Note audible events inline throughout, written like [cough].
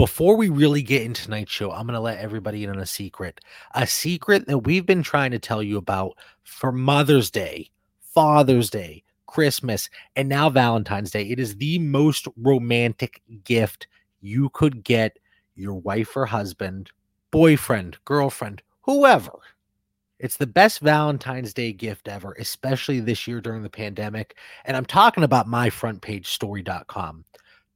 before we really get into tonight's show, I'm going to let everybody in on a secret. A secret that we've been trying to tell you about for Mother's Day, Father's Day, Christmas, and now Valentine's Day. It is the most romantic gift you could get your wife or husband, boyfriend, girlfriend, whoever. It's the best Valentine's Day gift ever, especially this year during the pandemic. And I'm talking about myfrontpagestory.com.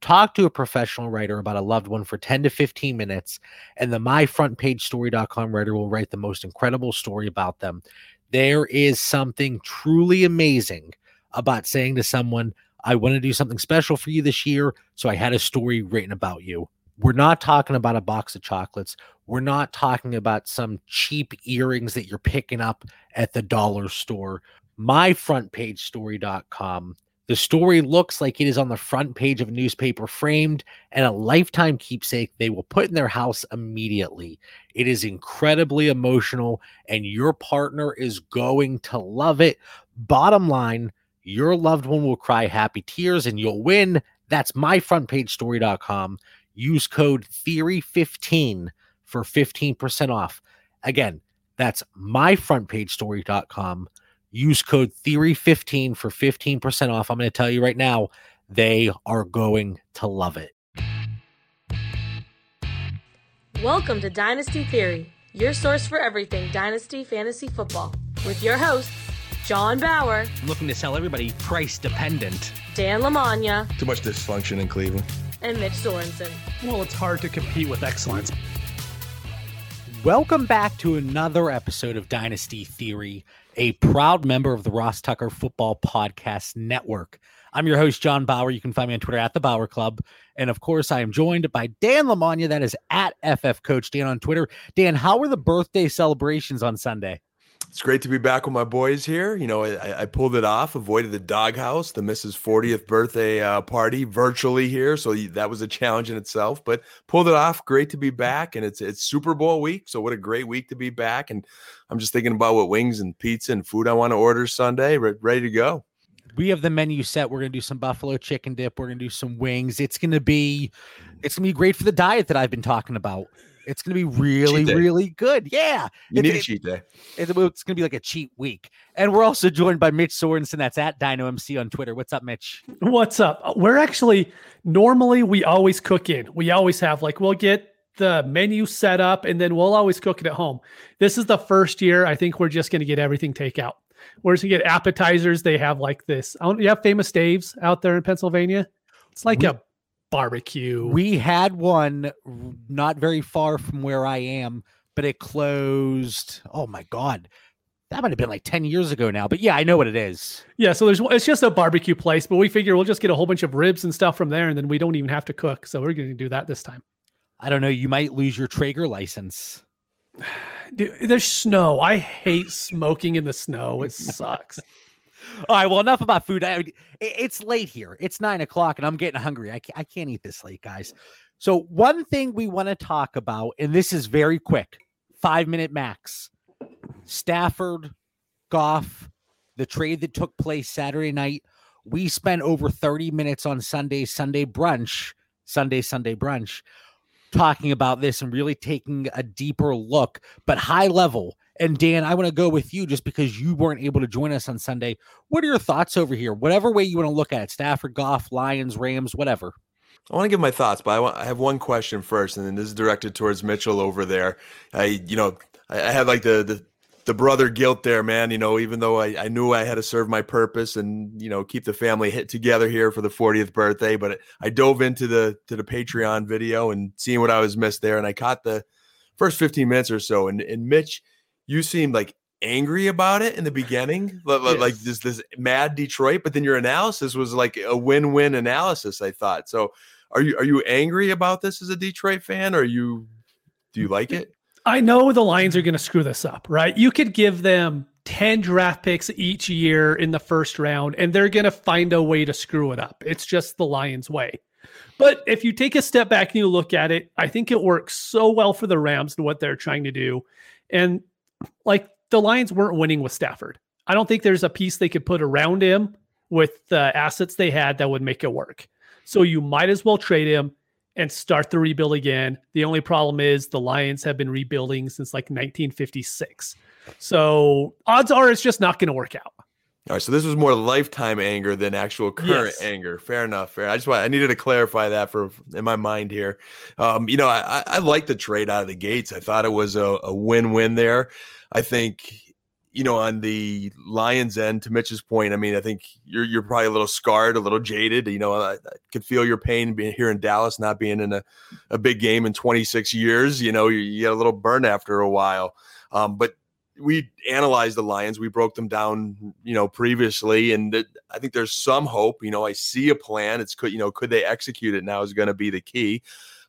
Talk to a professional writer about a loved one for 10 to 15 minutes, and the myfrontpagestory.com writer will write the most incredible story about them. There is something truly amazing about saying to someone, I want to do something special for you this year. So I had a story written about you. We're not talking about a box of chocolates. We're not talking about some cheap earrings that you're picking up at the dollar store. MyFrontPageStory.com. The story looks like it is on the front page of a newspaper framed and a lifetime keepsake they will put in their house immediately. It is incredibly emotional and your partner is going to love it. Bottom line, your loved one will cry happy tears and you'll win. That's myfrontpagestory.com. Use code Theory15 for 15% off. Again, that's myfrontpagestory.com. Use code Theory15 for 15% off. I'm going to tell you right now, they are going to love it. Welcome to Dynasty Theory, your source for everything Dynasty Fantasy Football, with your hosts, John Bauer, I'm looking to sell everybody price dependent. Dan Lamagna, Too much dysfunction in Cleveland. and Mitch Sorensen. Well, it's hard to compete with excellence. Welcome back to another episode of Dynasty Theory, a proud member of the Ross Tucker Football Podcast Network. I'm your host, John Bauer. You can find me on Twitter at the Bauer Club. And of course, I am joined by Dan Lamagna. That is at FF Coach Dan on Twitter. Dan, how were the birthday celebrations on Sunday? It's great to be back with my boys here. You know, I, I pulled it off, avoided the doghouse, the Mrs. 40th birthday uh, party virtually here. So that was a challenge in itself, but pulled it off. Great to be back. And it's it's Super Bowl week. So what a great week to be back. And I'm just thinking about what wings and pizza and food I want to order Sunday. Re- ready to go. we have the menu set. We're gonna do some buffalo chicken dip. We're gonna do some wings. It's gonna be, it's gonna be great for the diet that I've been talking about. It's gonna be really, really good. Yeah, You It- need a cheat day. It's, it's gonna be like a cheat week. And we're also joined by Mitch Sorensen. That's at Dyno MC on Twitter. What's up, Mitch? What's up? Uh, We're actually normally we always cook in. We always have like we'll get the menu set up and then we'll always cook it at home. This is the first year I think we're just going to get everything takeout. We're just going to get appetizers. They have like this. I don't, you have famous Dave's out there in Pennsylvania. It's like We- a barbecue. We had one not very far from where I am, but it closed. Oh my god. That might have been like 10 years ago now. But yeah, I know what it is. yeah, so there's it's just a barbecue place, but we figure we'll just get a whole bunch of ribs and stuff from there, and then we don't even have to cook. So we're going to do that this time. I don't know. You might lose your Traeger license. [sighs] Dude, there's snow. I hate smoking in the snow. It sucks. [laughs] All right. Well, enough about food. I, it- it's late here. It's nine o'clock, and I'm getting hungry. I, I can't eat this late, guys. So, one thing we want to talk about, and this is very quick five minute max Stafford, Goff, the trade that took place Saturday night. We spent over 30 minutes on Sunday, Sunday brunch, Sunday, Sunday brunch, talking about this and really taking a deeper look, but high level. And Dan, I want to go with you just because you weren't able to join us on Sunday. What are your thoughts over here? Whatever way you want to look at it Stafford, Goff, Lions, Rams, whatever. I want to give my thoughts, but I, want, I have one question first, and then this is directed towards Mitchell over there. I, you know, I, I had like the, the the brother guilt there, man. You know, even though I, I knew I had to serve my purpose and you know keep the family hit together here for the 40th birthday, but I dove into the to the Patreon video and seeing what I was missed there, and I caught the first 15 minutes or so. And and Mitch, you seemed like angry about it in the beginning, li- li- like this this mad Detroit, but then your analysis was like a win-win analysis. I thought so. Are you are you angry about this as a Detroit fan? Or are you do you like it? I know the Lions are going to screw this up, right? You could give them 10 draft picks each year in the first round, and they're going to find a way to screw it up. It's just the Lions' way. But if you take a step back and you look at it, I think it works so well for the Rams and what they're trying to do. And like the Lions weren't winning with Stafford. I don't think there's a piece they could put around him with the assets they had that would make it work. So you might as well trade him and start the rebuild again. The only problem is the Lions have been rebuilding since like 1956. So odds are it's just not going to work out. All right, so this was more lifetime anger than actual current Yes. anger. Fair enough. Fair. I just I needed to clarify that for in my mind here. Um, you know, I, I, I like the trade out of the gates. I thought it was a, a win-win there. I think, you know, on the Lions end, to Mitch's point, I mean, I think you're you're probably a little scarred, a little jaded. You know, I, I could feel your pain being here in Dallas, not being in a, a big game in 26 years. You know, you, you get a little burn after a while. Um, but we analyzed the Lions. We broke them down, you know, previously, and it, I think there's some hope. You know, I see a plan. It's could, you know, could they execute it now is going to be the key.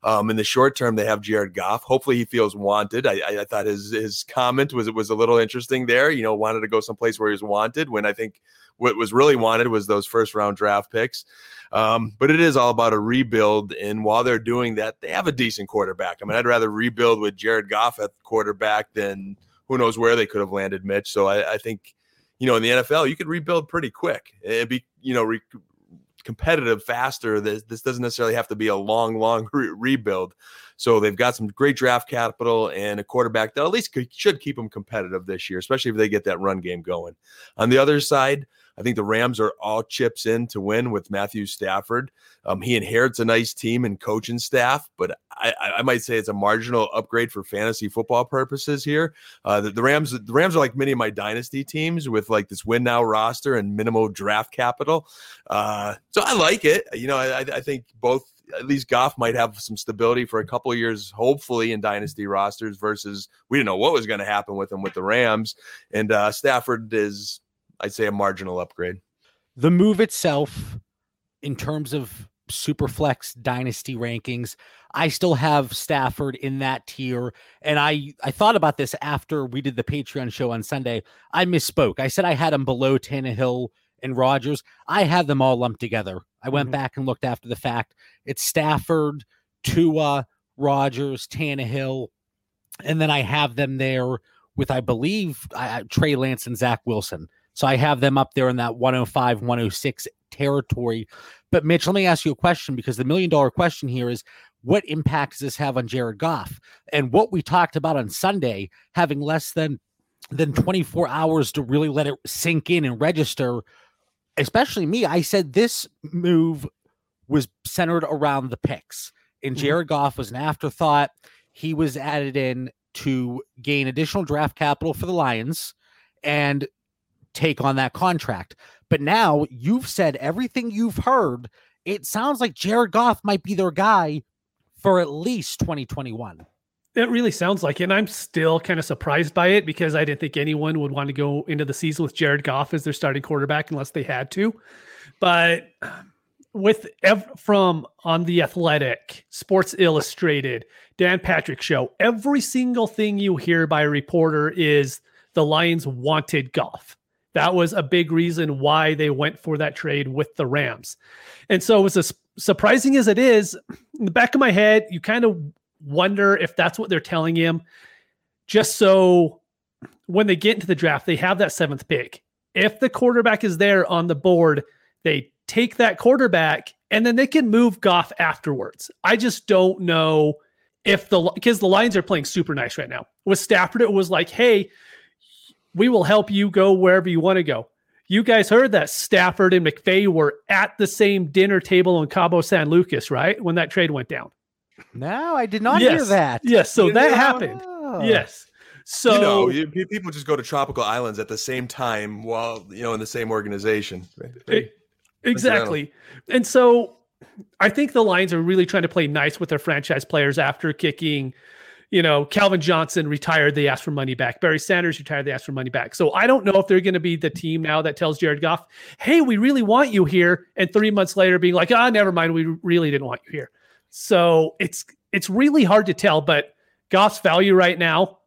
Um, in the short term, they have Jared Goff. Hopefully, he feels wanted. I, I, I thought his his comment was it was a little interesting there. You know, wanted to go someplace where he was wanted when I think what was really wanted was those first round draft picks. Um, but it is all about a rebuild. And while they're doing that, they have a decent quarterback. I mean, I'd rather rebuild with Jared Goff at quarterback than who knows where they could have landed Mitch. So I, I think, you know, in the NFL, you could rebuild pretty quick. It'd be, you know, re- competitive faster. This, this doesn't necessarily have to be a long, long [laughs] re- rebuild. So they've got some great draft capital and a quarterback that at least could, should keep them competitive this year, especially if they get that run game going. On the other side, I think the Rams are all chips in to win with Matthew Stafford. Um, he inherits a nice team and coaching staff, but I, I might say it's a marginal upgrade for fantasy football purposes here. Uh, the, the Rams, the Rams are like many of my dynasty teams with like this win now roster and minimal draft capital. Uh, so I like it. You know, I, I think both at least Goff might have some stability for a couple years, hopefully in dynasty rosters. Versus we didn't know what was going to happen with him with the Rams, and uh, Stafford is, I'd say, a marginal upgrade. the move itself in terms of superflex dynasty rankings i still have stafford in that tier and i i thought about this after we did the patreon show on sunday i misspoke i said i had him below Tannehill and Rodgers. I had them all lumped together. I went Mhm. back and looked after the fact. It's Stafford, Tua, Rodgers, Tannehill, and then I have them there with, I believe, Trey Lance and Zach Wilson. So I have them up there in that 105, 106 territory. But Mitch, let me ask you a question because the million dollar question here is what impact does this have on Jared Goff? And what we talked about on Sunday, having less than than 24 hours to really let it sink in and register, especially me, I said this move was centered around the picks. And Mhm. Jared Goff was an afterthought. He was added in to gain additional draft capital for the Lions and take on that contract. But now you've said everything you've heard. It sounds like Jared Goff might be their guy for at least 2021. It really sounds like it. And I'm still kind of surprised by it because I didn't think anyone would want to go into the season with Jared Goff as their starting quarterback unless they had to. But with ev- from on the Athletic, Sports Illustrated, Dan Patrick Show, every single thing you hear by a reporter is the Lions wanted Goff. That was a big reason why they went for that trade with the Rams. And so, as as surprising as it is, in the back of my head, you kind of wonder if that's what they're telling him, just so when they get into the draft, they have that seventh pick. If the quarterback is there on the board, they take that quarterback and then they can move Goff afterwards. I just don't know if the because the Lions are playing super nice right now. With Stafford, it was like, hey, we will help you go wherever you want to go. You guys heard that Stafford and McVay were at the same dinner table in Cabo San Lucas, right? When that trade went down. No, I did not hear that. Yes, so that Yeah. happened. Oh. Yes. So you know, you, people just go to tropical islands at the same time while you know in the same organization. Exactly. And so I think the Lions are really trying to play nice with their franchise players after kicking, you know, Calvin Johnson retired, they asked for money back. Barry Sanders retired, they asked for money back. So I don't know if they're going to be the team now that tells Jared Goff, hey, we really want you here. And three months later being like, ah, never mind, we really didn't want you here. So it's it's really hard to tell, but Goff's value right now,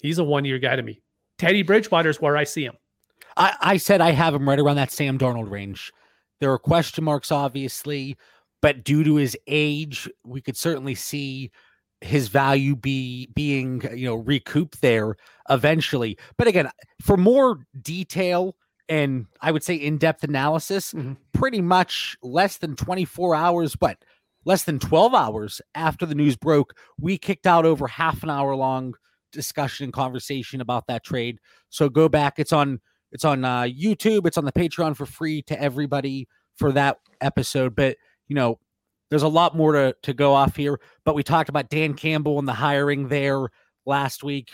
he's a one-year guy to me. Teddy Bridgewater's where I see him. I, I said I have him right around that Sam Darnold range. There are question marks, obviously, but due to his age, we could certainly see his value be being you know recouped there eventually. But again, for more detail and I would say in-depth analysis, Mhm. pretty much less than 24 hours, but less than 12 hours after the news broke, we kicked out over half an hour long discussion and conversation about that trade. So go back. It's on it's on uh, YouTube. It's on the Patreon for free to everybody for that episode. But you know, there's a lot more to to go off here. But we talked about Dan Campbell and the hiring there last week.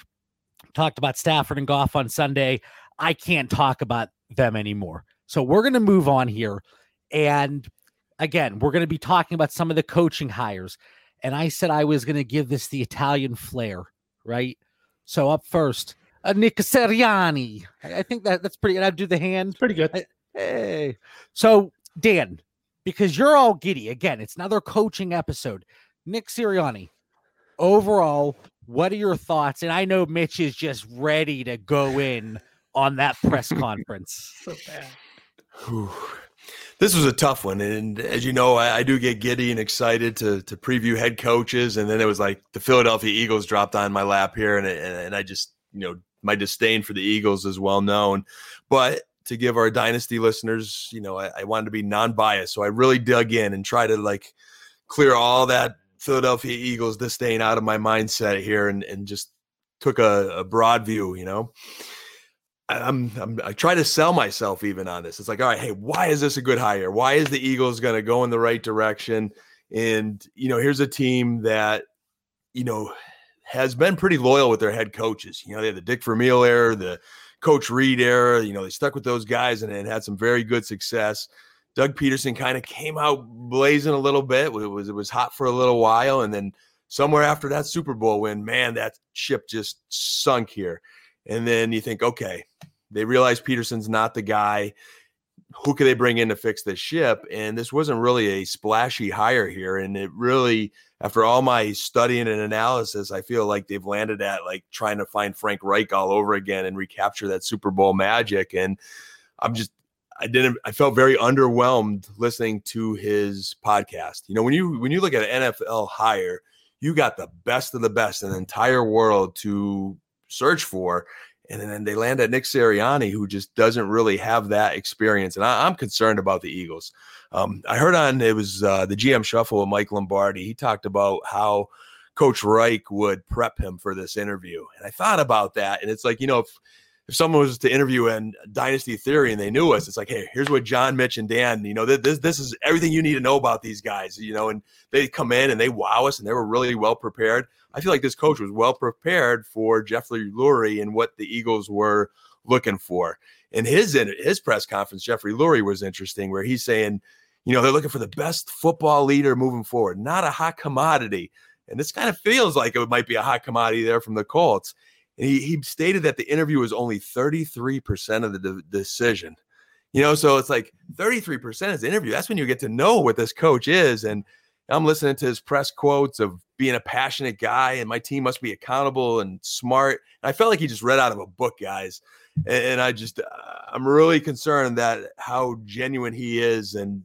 Talked about Stafford and Goff on Sunday. I can't talk about them anymore. So we're going to move on here. And again, we're going to be talking about some of the coaching hires. And I said I was going to give this the Italian flair, right? So up first, uh, Nick Sirianni. I, I think that that's pretty. And I do the hand. Pretty good. I, hey, so Dan, because you're all giddy again, it's another coaching episode. Nick Sirianni, overall, what are your thoughts? And I know Mitch is just ready to go in on that press [laughs] conference. So bad. Whew. This was a tough one, and as you know, I, I, do get giddy and excited to to preview head coaches, and then it was like the Philadelphia Eagles dropped on my lap here, and and, I just you know my disdain for the Eagles is well known, but to give our dynasty listeners, you know, I, I wanted to be non-biased, so I really dug in and try to like clear all that Philadelphia Eagles disdain out of my mindset here, and and just took a, a broad view, you know. I'm, I'm, i try to sell myself even on this. It's like, all right, hey, why is this a good hire? Why is the Eagles going to go in the right direction? And you know, here's a team that you know has been pretty loyal with their head coaches. You know, they had the Dick Vermeil era, the Coach Reid era. You know, they stuck with those guys and, and had some very good success. Doug Pederson kind of came out blazing a little bit. It was it was hot for a little while, and then somewhere after that Super Bowl win, man, that ship just sunk here. And then you think, okay, they realize Pederson's not the guy. Who could they bring in to fix this ship? And this wasn't really a splashy hire here. And it really, after all my studying and analysis, I feel like they've landed at like trying to find Frank Reich all over again and recapture that Super Bowl magic. And I'm just, I didn't, I felt very underwhelmed listening to his podcast. You know, when you, when you look at an NFL hire, you got the best of the best in the entire world to search for. And then they land at Nick Sirianni, who just doesn't really have that experience. And I, am concerned about the Eagles. Um, I heard on it was uh, the GM Shuffle with Mike Lombardi. He talked about how Coach Reich would prep him for this interview. And I thought about that. And it's like, you know, if if someone was to interview in Dynasty Theory and they knew us, it's like, hey, here's what John, Mitch, and Dan, you know, this this is everything you need to know about these guys, you know, and they come in and they wow us and they were really well prepared. I feel like this coach was well prepared for Jeffrey Lurie and what the Eagles were looking for. In his his press conference, Jeffrey Lurie was interesting, where he's saying, you know, they're looking for the best football leader moving forward, not a hot commodity. And this kind of feels like it might be a hot commodity there from the Colts. And he, he stated that the interview was only 33% of the de- decision. You know, so it's like 33% is the interview. That's when you get to know what this coach is. And I'm listening to his press quotes of being a passionate guy and my team must be accountable and smart. And I felt like he just read out of a book, guys. And, and I just, uh, I'm really concerned that how genuine he is and,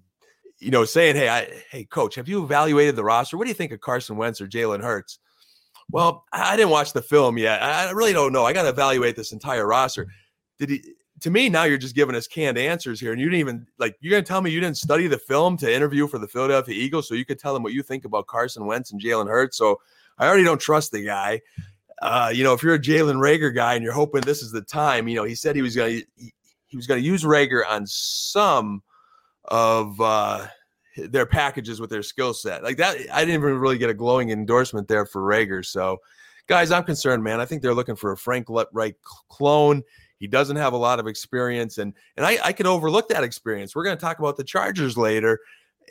you know, saying, Hey, I, Hey coach, have you evaluated the roster? What do you think of Carson Wentz or Jalen Hurts? Well, I didn't watch the film yet. I really don't know. I got to evaluate this entire roster. Did he? To me, now you're just giving us canned answers here, and you didn't even like. You're gonna tell me you didn't study the film to interview for the Philadelphia Eagles, so you could tell them what you think about Carson Wentz and Jalen Hurts. So I already don't trust the guy. Uh, you know, if you're a Jalen Reagor guy and you're hoping this is the time, you know, he said he was gonna he, he was gonna use Reagor on some of uh their packages with their skill set. Like that, I didn't even really get a glowing endorsement there for Reagor So, guys, I'm concerned, man. I think they're looking for a Frank Reich clone. He doesn't have a lot of experience, and and I, I could overlook that experience. We're going to talk about the Chargers later.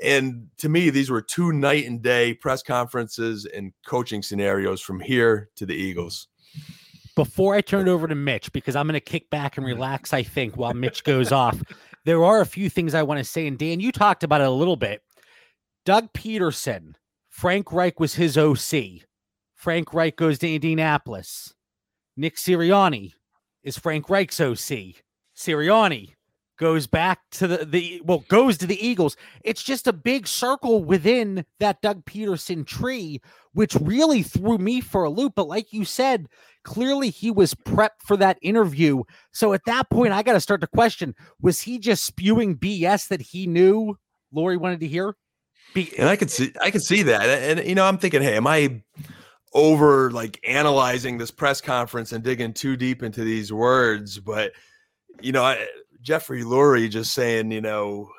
And to me, these were two night and day press conferences and coaching scenarios from here to the Eagles. Before I turn it over to Mitch, because I'm going to kick back and mm-hmm. relax, I think, while Mitch goes off there are a few things I want to say. And Dan, you talked about it a little bit. Doug Pederson, Frank Reich was his OC. Frank Reich goes to Indianapolis. Nick Sirianni is Frank Reich's OC. Sirianni goes back to the, the well, goes to the Eagles. It's just a big circle within that Doug Pederson tree, which really threw me for a loop. But like you said, clearly he was prepped for that interview. So at that point, I got to start to question was he just spewing BS that he knew Lurie wanted to hear? Be- and I could see I could see that. And, and you know, I'm thinking, hey, am I over like analyzing this press conference and digging too deep into these words? But you know, I, Jeffrey Lurie just saying, you know,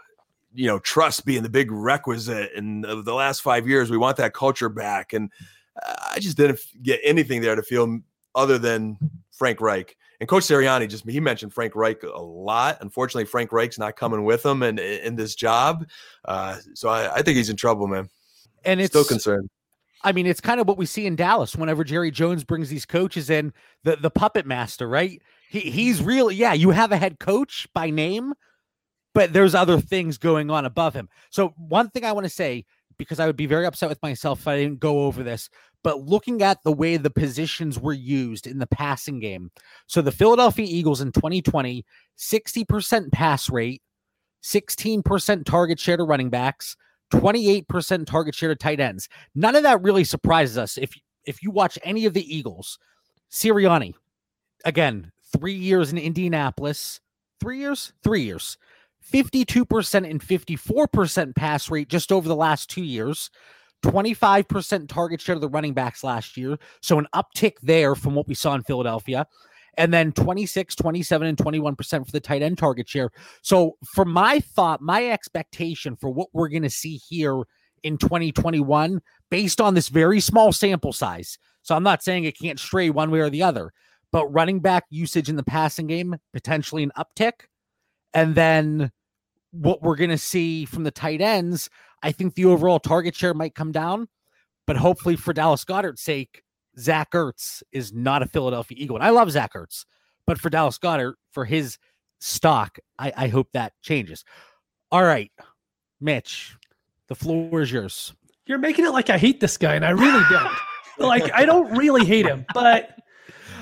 you know, trust being the big requisite. And of the last five years, we want that culture back. And I just didn't get anything there to feel other than Frank Reich. And Coach Sirianni just he mentioned Frank Reich a lot. Unfortunately, Frank Reich's not coming with him in, in this job. Uh, so I, I, think he's in trouble, man. And it's still concerned. I mean, it's kind of what we see in Dallas whenever Jerry Jones brings these coaches in, the the puppet master, right? He he's really yeah, you have a head coach by name, but there's other things going on above him. So one thing I want to say, because I would be very upset with myself if I didn't go over this, but looking at the way the positions were used in the passing game. So the Philadelphia Eagles in 2020, 60% pass rate, 16% target share to running backs, 28% target share to tight ends. None of that really surprises us. If if you watch any of the Eagles, Sirianni, again, three years in Indianapolis, three years, three years. 52% and 54% pass rate just over the last two years. 25% target share to the running backs last year. So an uptick there from what we saw in Philadelphia. And then 26, 27, and 21% for the tight end target share. So, for my thought, my expectation for what we're going to see here in 2021, based on this very small sample size. So, I'm not saying it can't stray one way or the other, but running back usage in the passing game, potentially an uptick. And then what we're going to see from the tight ends, I think the overall target share might come down, but hopefully for Dallas Goedert's sake, Zach Ertz is not a Philadelphia Eagle. And I love Zach Ertz, but for Dallas Goedert, for his stock, I, I hope that changes. All right, Mitch, the floor is yours. You're making it like I hate this guy, and I really don't. [laughs] like I don't really hate him, but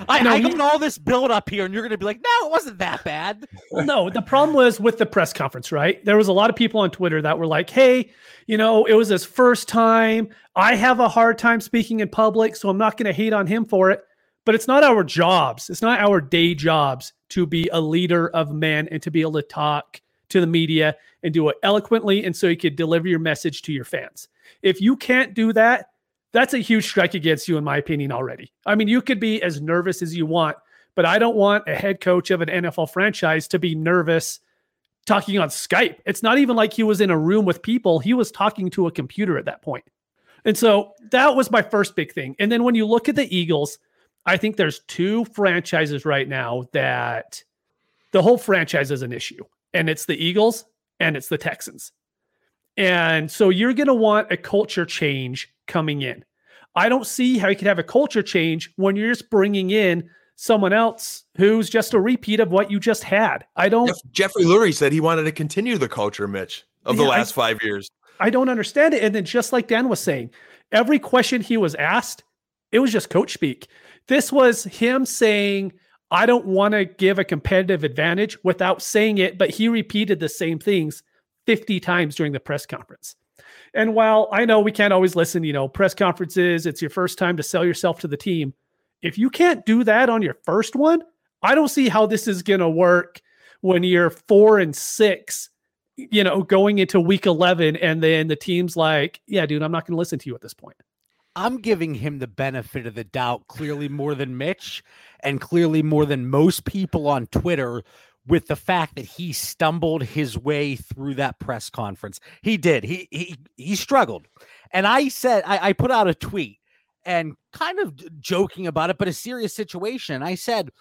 I, know, I got all this build up here, and you're going to be like, no, it wasn't that bad. Well, [laughs] no, the problem was with the press conference, right? There was a lot of people on Twitter that were like, hey, you know, it was his first time. I have a hard time speaking in public, so I'm not going to hate on him for it. But it's not our jobs, it's not our day jobs to be a leader of men and to be able to talk to the media and do it eloquently and so you could deliver your message to your fans. If you can't do that, that's a huge strike against you, in my opinion, already. I mean, you could be as nervous as you want, but I don't want a head coach of an NFL franchise to be nervous talking on Skype. It's not even like he was in a room with people, he was talking to a computer at that point. And so that was my first big thing. And then when you look at the Eagles, I think there's two franchises right now that the whole franchise is an issue, and it's the Eagles and it's the Texans. And so you're going to want a culture change coming in. I don't see how you could have a culture change when you're just bringing in someone else who's just a repeat of what you just had. I don't. Jeff, Jeffrey Lurie said he wanted to continue the culture, Mitch, of the last I, five years. I don't understand it. And then, just like Dan was saying, every question he was asked, it was just coach speak. This was him saying, I don't want to give a competitive advantage without saying it, but he repeated the same things 50 times during the press conference. And while I know we can't always listen, you know, press conferences, it's your first time to sell yourself to the team. If you can't do that on your first one, I don't see how this is going to work when you're four and six, you know, going into week 11. And then the team's like, yeah, dude, I'm not going to listen to you at this point. I'm giving him the benefit of the doubt clearly more than Mitch and clearly more than most people on Twitter with the fact that he stumbled his way through that press conference. He did. He he he struggled. And I said I, I put out a tweet and kind of joking about it, but a serious situation. I said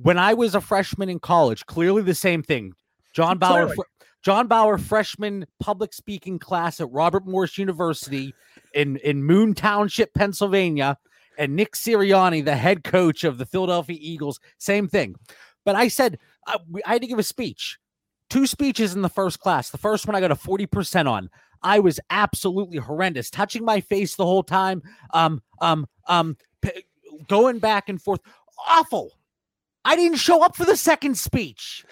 when I was a freshman in college, clearly the same thing. John Bauer fr- John Bauer freshman public speaking class at Robert Morris University in in Moon Township, Pennsylvania, and Nick Sirianni, the head coach of the Philadelphia Eagles, same thing. But I said I, I had to give a speech, two speeches in the first class. The first one I got a 40% on. I was absolutely horrendous, touching my face the whole time, um, um, um, p- going back and forth. Awful. I didn't show up for the second speech.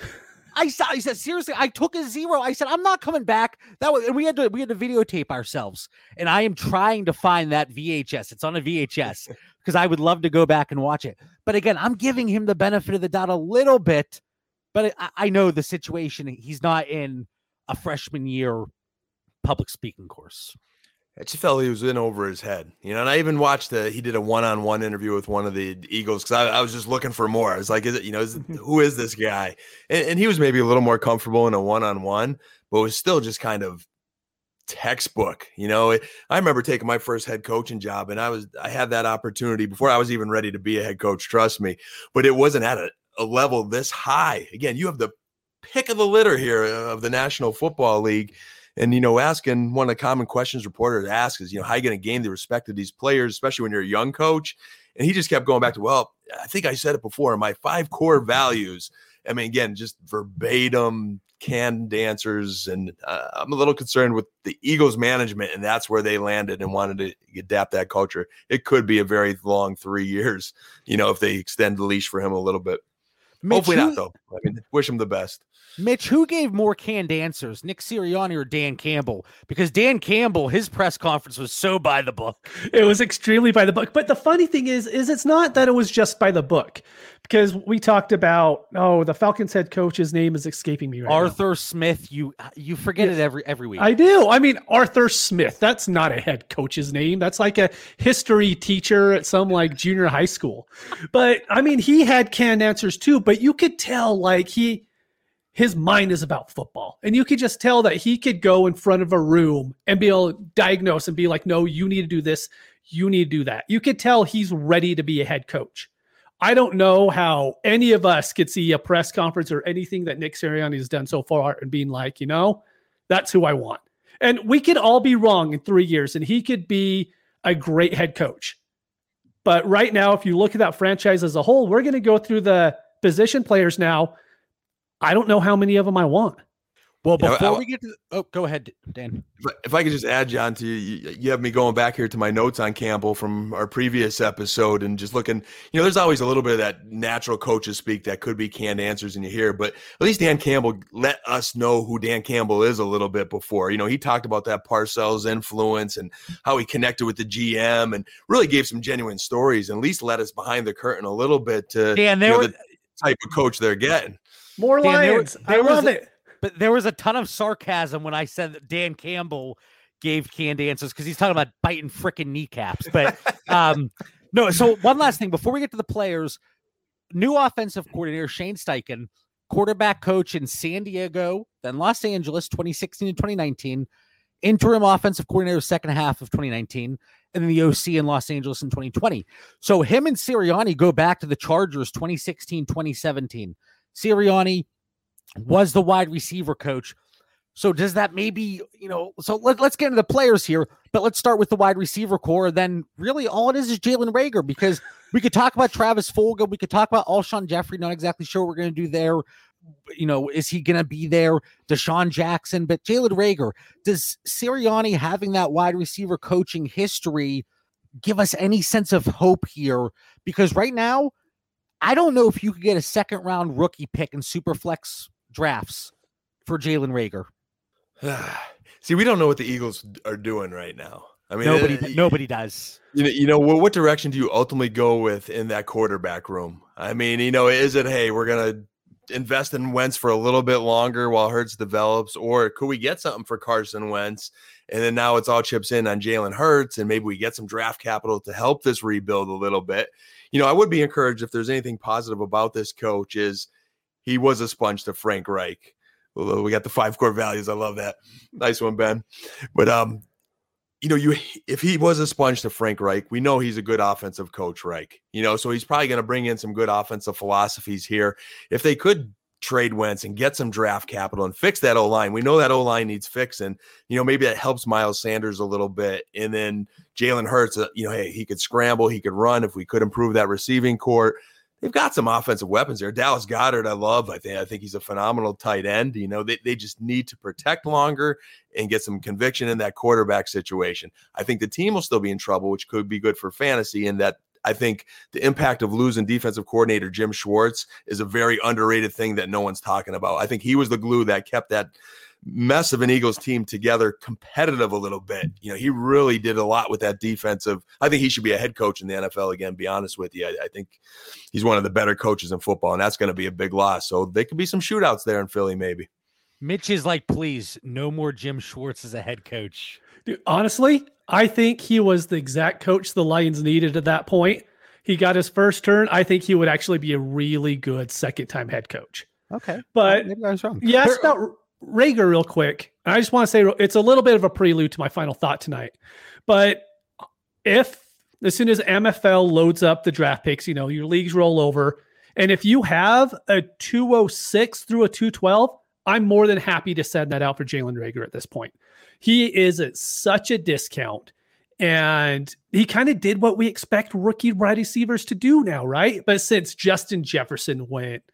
I said seriously. I took a zero. I said I'm not coming back. That was, and we had to we had to videotape ourselves. And I am trying to find that VHS. It's on a VHS because I would love to go back and watch it. But again, I'm giving him the benefit of the doubt a little bit but I, I know the situation. He's not in a freshman year public speaking course. I just felt he was in over his head, you know. And I even watched the he did a one on one interview with one of the Eagles because I, I, was just looking for more. I was like, is it you know, is it, [laughs] who is this guy? And, and he was maybe a little more comfortable in a one on one, but was still just kind of textbook. You know, it, I remember taking my first head coaching job, and I was I had that opportunity before I was even ready to be a head coach. Trust me, but it wasn't at a, a level this high. Again, you have the pick of the litter here of the National Football League and you know, asking one of the common questions reporters ask is, you know, how are you going to gain the respect of these players, especially when you're a young coach? And he just kept going back to, well, I think I said it before. My five core values. I mean, again, just verbatim canned answers, and uh, I'm a little concerned with the Eagles management, and that's where they landed and wanted to adapt that culture. It could be a very long three years, you know, if they extend the leash for him a little bit. Mitch, Hopefully not, though. I mean, wish him the best. Mitch, who gave more canned answers, Nick Sirianni or Dan Campbell? Because Dan Campbell, his press conference was so by the book. It was extremely by the book. But the funny thing is, is it's not that it was just by the book, because we talked about oh, the Falcons head coach's name is escaping me right now. Arthur now. Smith. You you forget it every every week. I do. I mean, Arthur Smith. That's not a head coach's name. That's like a history teacher at some like junior high school. But I mean, he had canned answers too. But you could tell like he his mind is about football. And you could just tell that he could go in front of a room and be able to diagnose and be like, no, you need to do this. You need to do that. You could tell he's ready to be a head coach. I don't know how any of us could see a press conference or anything that Nick Sirianni has done so far and being like, you know, that's who I want. And we could all be wrong in three years, and he could be a great head coach. But right now, if you look at that franchise as a whole, we're going to go through the position players now I don't know how many of them I want. Well, before yeah, I, we get to, oh, go ahead, Dan. If, if I could just add, John, to you, you have me going back here to my notes on Campbell from our previous episode, and just looking. You know, there's always a little bit of that natural coaches speak that could be canned answers in you hear, but at least Dan Campbell let us know who Dan Campbell is a little bit before. You know, he talked about that Parcells influence and how he connected with the GM, and really gave some genuine stories, and at least let us behind the curtain a little bit to Dan, there you know, was, the type of coach they're getting. More Dan, Lions. There, there I love a, it. But there was a ton of sarcasm when I said that Dan Campbell gave canned answers because he's talking about biting freaking kneecaps. But [laughs] um, no, so one last thing before we get to the players, new offensive coordinator Shane Steichen, quarterback coach in San Diego, then Los Angeles, 2016 to 2019, interim offensive coordinator second half of 2019, and then the OC in Los Angeles in 2020. So him and Sirianni go back to the Chargers 2016, 2017. Sirianni was the wide receiver coach. So does that maybe, you know, so let, us get into the players here, but let's start with the wide receiver core. Then really all it is is Jalen Reagor because we could talk about Travis Fulgham. We could talk about Alshon Jeffery. Not exactly sure what we're going to do there. You know, is he going to be there? DeSean Jackson, but Jalen Reagor, does Sirianni having that wide receiver coaching history give us any sense of hope here? Because right now, I don't know if you could get a second round rookie pick in super flex drafts for Jalen Reagor. [sighs] See, we don't know what the Eagles are doing right now. I mean, nobody, uh, nobody does. You know, you know, what, what direction do you ultimately go with in that quarterback room? I mean, you know, is it hey, we're gonna invest in Wentz for a little bit longer while Hurts develops, or could we get something for Carson Wentz? And then now it's all chips in on Jalen Hurts, and maybe we get some draft capital to help this rebuild a little bit you know, I would be encouraged if there's anything positive about this coach is he was a sponge to Frank Reich. Although we got the five core values. I love that. Nice one, Ben. But um, you know, you if he was a sponge to Frank Reich, we know he's a good offensive coach, Reich. You know, so he's probably going to bring in some good offensive philosophies here. If they could trade Wentz and get some draft capital and fix that O line. We know that O line needs fixing. You know, maybe that helps Miles Sanders a little bit. And then Jalen Hurts, uh, you know, hey, he could scramble, he could run. If we could improve that receiving court, they've got some offensive weapons there. Dallas Goedert, I love. I think I think he's a phenomenal tight end. You know, they, they just need to protect longer and get some conviction in that quarterback situation. I think the team will still be in trouble, which could be good for fantasy in that I think the impact of losing defensive coordinator Jim Schwartz is a very underrated thing that no one's talking about. I think he was the glue that kept that mess of an Eagles team together competitive a little bit. You know, he really did a lot with that defensive. I think he should be a head coach in the NFL again, be honest with you. I, I think he's one of the better coaches in football, and that's going to be a big loss. So there could be some shootouts there in Philly, maybe. Mitch is like, please, no more Jim Schwartz as a head coach. Dude, honestly, I think he was the exact coach the Lions needed at that point. He got his first turn. I think he would actually be a really good second time head coach. Okay. But maybe I was wrong. Yeah, asked about Reagor real quick. And I just want to say it's a little bit of a prelude to my final thought tonight. But if as soon as MFL loads up the draft picks, you know, your leagues roll over. And if you have a 206 through a 212, I'm more than happy to send that out for Jalen Reagor at this point. He is at such a discount. And he kind of did what we expect rookie wide receivers to do now, right? But since Justin Jefferson went,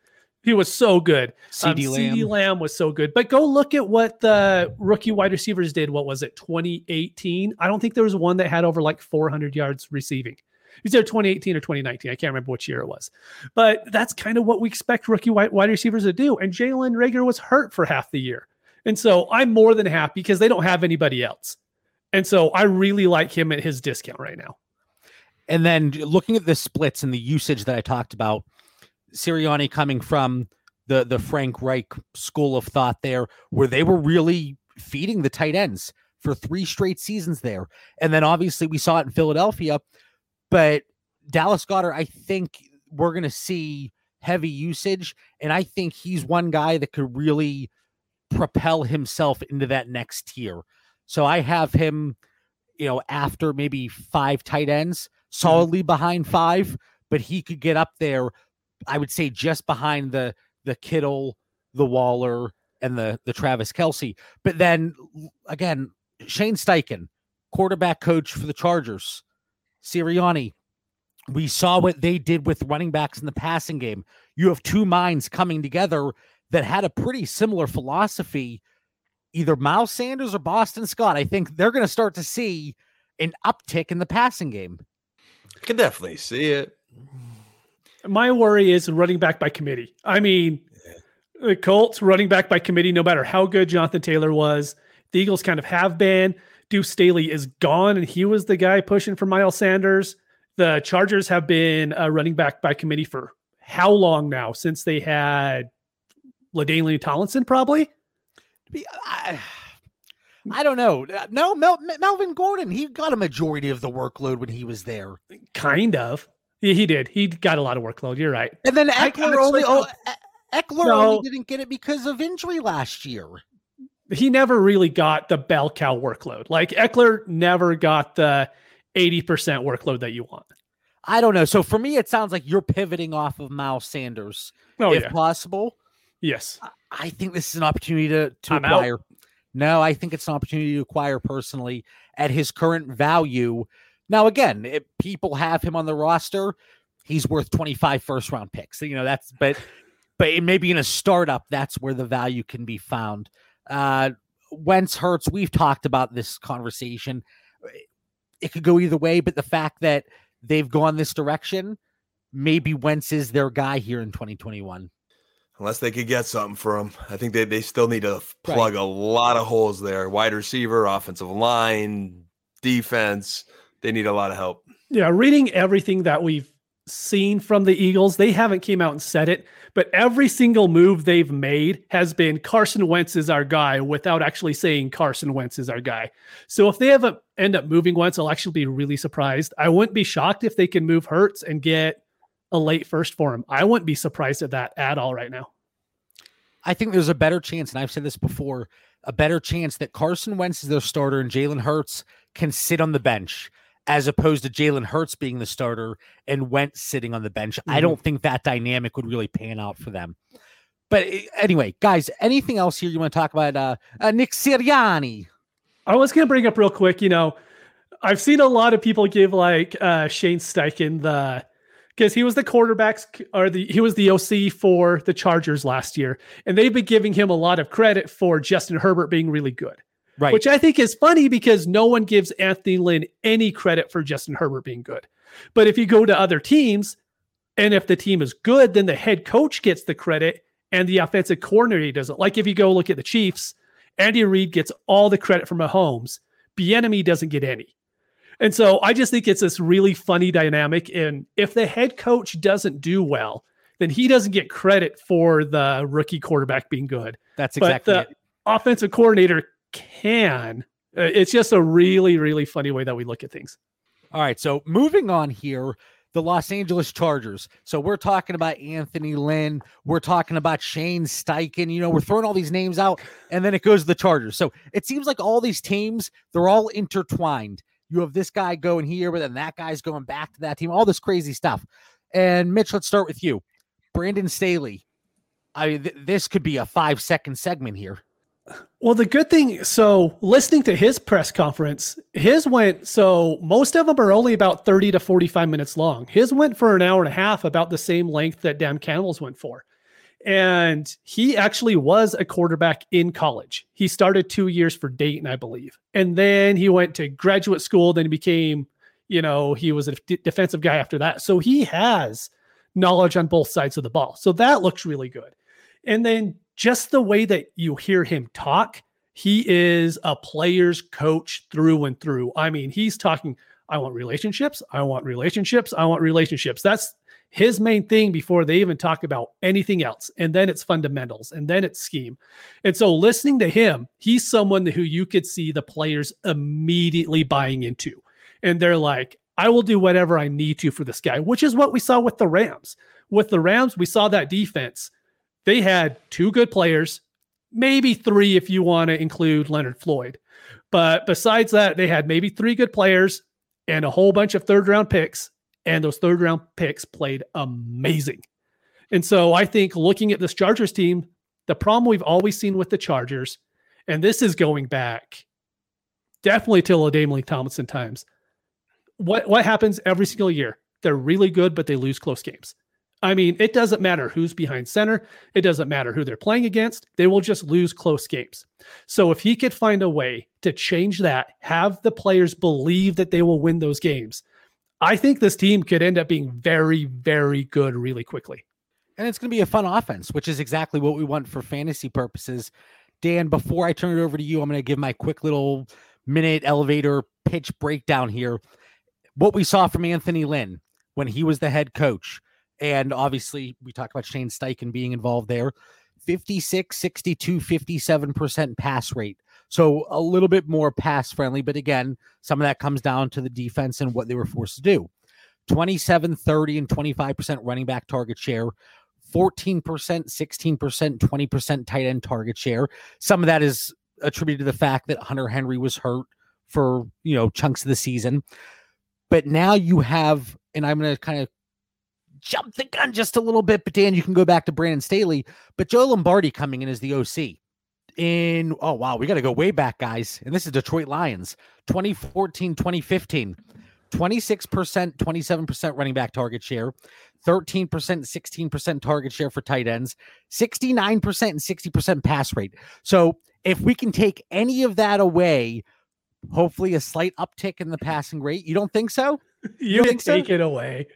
he was so good. CeeDee, um, Lamb. Lamb was so good. But go look at what the rookie wide receivers did. What was it, 2018? I don't think there was one that had over like 400 yards receiving. It's either 2018 or 2019. I can't remember which year it was. But that's kind of what we expect rookie wide, wide receivers to do. And Jalen Reagor was hurt for half the year. And so I'm more than happy because they don't have anybody else. And so I really like him at his discount right now. And then looking at the splits and the usage that I talked about, Sirianni coming from the the Frank Reich school of thought there, where they were really feeding the tight ends for three straight seasons there. And then obviously we saw it in Philadelphia, but Dallas Goedert, I think we're going to see heavy usage. And I think he's one guy that could really propel himself into that next tier. So I have him, you know, after maybe five tight ends, hmm. solidly behind five, but he could get up there. I would say just behind the the Kittle, the Waller, and the the Travis Kelce. But then again, Shane Steichen, quarterback coach for the Chargers, Sirianni. We saw what they did with running backs in the passing game. You have two minds coming together that had a pretty similar philosophy. Either Miles Sanders or Boston Scott. I think they're going to start to see an uptick in the passing game. I can definitely see it. My worry is running back by committee. I mean, the Colts running back by committee, no matter how good Jonathan Taylor was, the Eagles kind of have been. Deuce Staley is gone, and he was the guy pushing for Miles Sanders. The Chargers have been a running back by committee for how long now? Since they had LaDainian Tomlinson, probably. I, I don't know. No, Mel, Melvin Gordon, he got a majority of the workload when he was there. Kind of. Yeah, he did. He got a lot of workload. You're right. And then Ekeler only oh, Ekeler No. only didn't get it because of injury last year. He never really got the bell cow workload. Like Ekeler never got the 80% workload that you want. I don't know. So for me, it sounds like you're pivoting off of Miles Sanders, Oh, if yeah. possible. Yes. I think this is an opportunity to, to I'm out. acquire. No, I think it's an opportunity to acquire personally at his current value. Now, again, if people have him on the roster, he's worth 25 first round picks. You know, that's but but it maybe in a startup, that's where the value can be found. Uh Wentz hurts. We've talked about this conversation. It could go either way, but the fact that they've gone this direction, maybe Wentz is their guy here in 2021. Unless they could get something for him. I think they, they still need to plug a lot of holes there. Wide receiver, offensive line, defense. They need a lot of help. Yeah, reading everything that we've seen from the Eagles, they haven't came out and said it, but every single move they've made has been Carson Wentz is our guy without actually saying Carson Wentz is our guy. So if they ever end up moving Wentz, I'll actually be really surprised. I wouldn't be shocked if they can move Hurts and get a late first for him. I wouldn't be surprised at that at all right now. I think there's a better chance, and I've said this before, a better chance that Carson Wentz is their starter and Jalen Hurts can sit on the bench as opposed to Jalen Hurts being the starter and Wentz sitting on the bench. I Mhm. don't think that dynamic would really pan out for them. But eh, anyway, guys, anything else here you want to talk about? Uh, uh Nick Sirianni. I was going to bring up real quick, you know, I've seen a lot of people give like uh, Shane Steichen the because he was the quarterbacks or the he was the OC for the Chargers last year, and they've been giving him a lot of credit for Justin Herbert being really good, Right. which I think is funny because no one gives Anthony Lynn any credit for Justin Herbert being good. But if you go to other teams, and if the team is good, then the head coach gets the credit and the offensive coordinator doesn't. Like if you go look at the Chiefs, Andy Reid gets all the credit from Mahomes. Bieniemy doesn't get any. And so I just think it's this really funny dynamic. And if the head coach doesn't do well, then he doesn't get credit for the rookie quarterback being good. That's exactly but the it. offensive coordinator can. Uh, it's just a really, really funny way that we look at things. All right. So moving on here, the Los Angeles Chargers. So we're talking about Anthony Lynn. We're talking about Shane Steichen. You know, we're throwing all these names out, and then it goes to the Chargers. So it seems like all these teams, they're all intertwined. You have this guy going here, but then that guy's going back to that team, all this crazy stuff. And Mitch, let's start with you. Brandon Staley. I th- this could be a five second segment here. Well, the good thing, so listening to his press conference, his went, so most of them are only about 30 to 45 minutes long. His went for an hour and a half, about the same length that Dan Campbell's went for. And he actually was a quarterback in college. He started two years for Dayton, I believe. And then he went to graduate school, then he became, you know, he was a d- defensive guy after that. So he has knowledge on both sides of the ball. So that looks really good. And then just the way that you hear him talk, he is a player's coach through and through. I mean, he's talking, I want relationships, I want relationships, I want relationships. That's his main thing before they even talk about anything else. And then it's fundamentals and then it's scheme. And so listening to him, he's someone who you could see the players immediately buying into. And they're like, I will do whatever I need to for this guy, which is what we saw with the Rams. With the Rams, we saw that defense they had two good players, maybe three if you want to include Leonard Floyd. But besides that, they had maybe three good players and a whole bunch of third round picks. And those third round picks played amazing. And so I think looking at this Chargers team, the problem we've always seen with the Chargers, and this is going back definitely till LaDainian Tomlinson times. What what happens every single year? They're really good, but they lose close games. I mean, it doesn't matter who's behind center. It doesn't matter who they're playing against. They will just lose close games. So if he could find a way to change that, have the players believe that they will win those games, I think this team could end up being very, very good really quickly. And it's going to be a fun offense, which is exactly what we want for fantasy purposes. Dan, before I turn it over to you, I'm going to give my quick little minute elevator pitch breakdown here. What we saw from Anthony Lynn when he was the head coach and obviously, we talked about Shane Steichen being involved there 56, 62, 57% pass rate. So a little bit more pass friendly. But again, some of that comes down to the defense and what they were forced to do 27, 30, and 25% running back target share. 14%, 16%, 20% tight end target share. Some of that is attributed to the fact that Hunter Henry was hurt for, you know, chunks of the season. But now you have, and I'm going to kind of jump the gun just a little bit, but Dan, you can go back to Brandon Staley. But Joe Lombardi coming in as the OC in, oh, wow, we got to go way back, guys. And this is Detroit Lions 2014, 2015. 26%, 27% running back target share, 13%, 16% target share for tight ends, 69% and 60% pass rate. So if we can take any of that away, hopefully a slight uptick in the passing rate. You don't think so? [laughs] You, can take so? it away.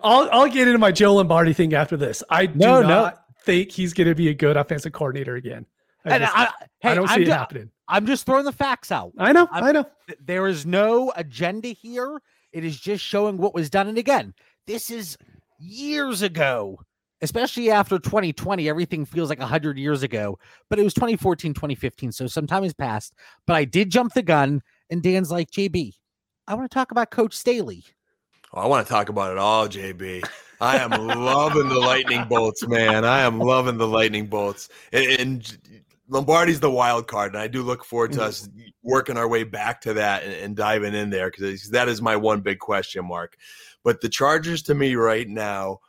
I'll I'll get into my Joe Lombardi thing after this. I do no, not no. think he's going to be a good offensive coordinator again. I, just, I, hey, I don't see I'm it ju- happening. I'm just throwing the facts out. I know. I'm, I know. There is no agenda here. It is just showing what was done. And again, this is years ago, especially after 2020. Everything feels like 100 years ago, but it was 2014, 2015. So some time has passed. But I did jump the gun, and Dan's like, JB, I want to talk about Coach Staley. Oh, I want to talk about it all, JB. I am loving the lightning bolts, man. I am loving the lightning bolts. And, and, Lombardi's the wild card, and I do look forward to mm-hmm. us working our way back to that and, and diving in there because that is my one big question mark. But the Chargers, to me, right now,